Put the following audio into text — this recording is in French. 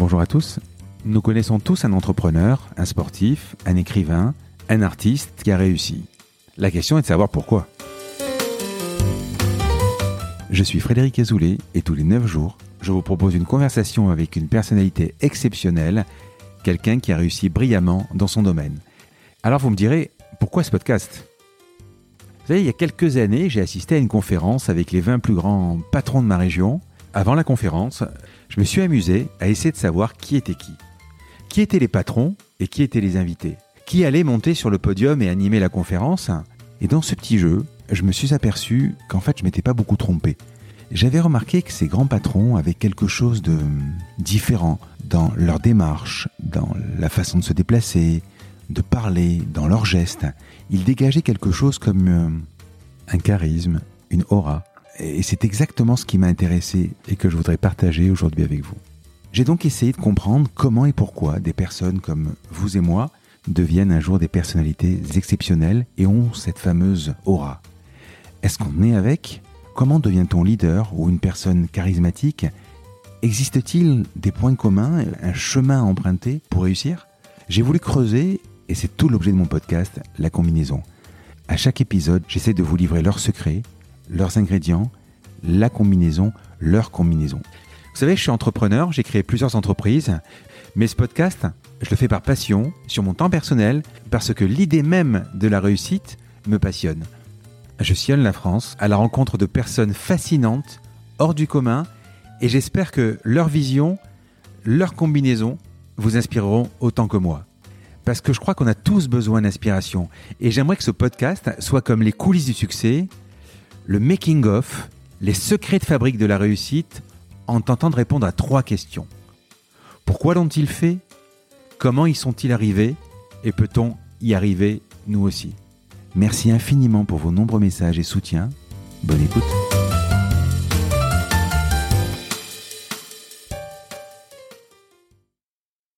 Bonjour à tous. Nous connaissons tous un entrepreneur, un sportif, un écrivain, un artiste qui a réussi. La question est de savoir pourquoi. Je suis Frédéric Azoulay et tous les 9 jours, je vous propose une conversation avec une personnalité exceptionnelle, quelqu'un qui a réussi brillamment dans son domaine. Alors vous me direz, pourquoi ce podcast? Vous savez, il y a quelques années, j'ai assisté à une conférence avec les 20 plus grands patrons de ma région. Avant la conférence, je me suis amusé à essayer de savoir qui était qui. Qui étaient les patrons et qui étaient les invités? Qui allait monter sur le podium et animer la conférence? Et dans ce petit jeu, je me suis aperçu qu'en fait, je m'étais pas beaucoup trompé. J'avais remarqué que ces grands patrons avaient quelque chose de différent dans leur démarche, dans la façon de se déplacer, de parler, dans leurs gestes. Ils dégageaient quelque chose comme euh, un charisme, une aura. Et c'est exactement ce qui m'a intéressé et que je voudrais partager aujourd'hui avec vous. J'ai donc essayé de comprendre comment et pourquoi des personnes comme vous et moi deviennent un jour des personnalités exceptionnelles et ont cette fameuse aura. Est-ce qu'on est avec? Comment devient-on leader ou une personne charismatique? Existe-t-il des points communs, un chemin à emprunter pour réussir? J'ai voulu creuser, et c'est tout l'objet de mon podcast, la combinaison. À chaque épisode, j'essaie de vous livrer leurs secrets, leurs ingrédients, la combinaison, leur combinaison. Vous savez, je suis entrepreneur, j'ai créé plusieurs entreprises, mais ce podcast, je le fais par passion, sur mon temps personnel, parce que l'idée même de la réussite me passionne. Je sillonne la France à la rencontre de personnes fascinantes, hors du commun, et j'espère que leur vision, leur combinaison vous inspireront autant que moi. Parce que je crois qu'on a tous besoin d'inspiration, et j'aimerais que ce podcast soit comme les coulisses du succès, le making-of, les secrets de fabrique de la réussite en tentant de répondre à trois questions. Pourquoi l'ont-ils fait? Comment y sont-ils arrivés? Et peut-on y arriver nous aussi? Merci infiniment pour vos nombreux messages et soutiens. Bonne écoute